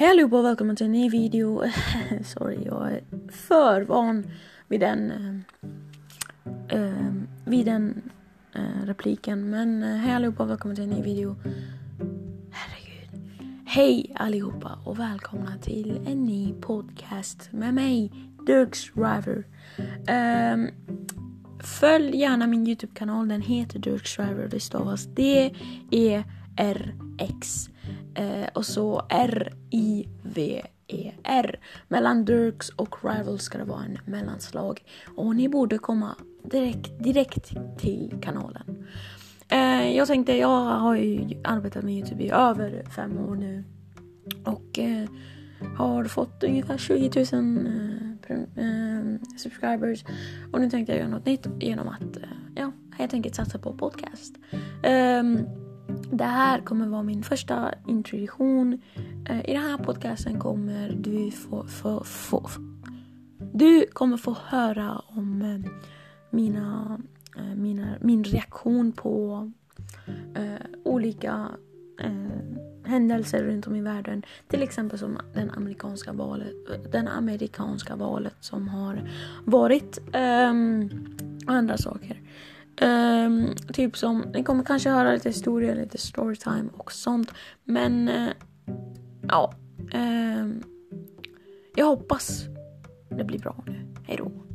Hej allihopa och välkommen till en ny video. Sorry, jag är för van vid den, uh, vid den uh, repliken. Men hej allihopa och välkommen till en ny video. Herregud. Hej allihopa och välkomna till en ny podcast med mig, Dirks Driver. Um, ehm, följ gärna min Youtube-kanal, den heter Dirks Driver. Det stavas D-E-R-X. Eh, och så R-I-V-E-R. Mellan Dirks och Rivals ska det vara en mellanslag. Och ni borde komma direkt, direkt till kanalen. Eh, jag tänkte, jag har ju arbetat med Youtube i över fem år nu. Och eh, har fått ungefär 20 000 eh, eh, subscribers. Och nu tänkte jag göra något nytt genom att eh, ja, helt enkelt satsa på podcast. Um, det här kommer vara min första introduktion. Eh, I den här podcasten kommer du få, få, få, du kommer få höra om eh, mina, eh, mina, min reaktion på uh, olika uh, händelser runt om i världen. Till exempel som den amerikanska valet, den amerikanska valet som har varit. Um, och andra saker. Um, typ som, ni kommer kanske höra lite historia, lite storytime och sånt. Men uh, ja, um, jag hoppas det blir bra nu. Hejdå.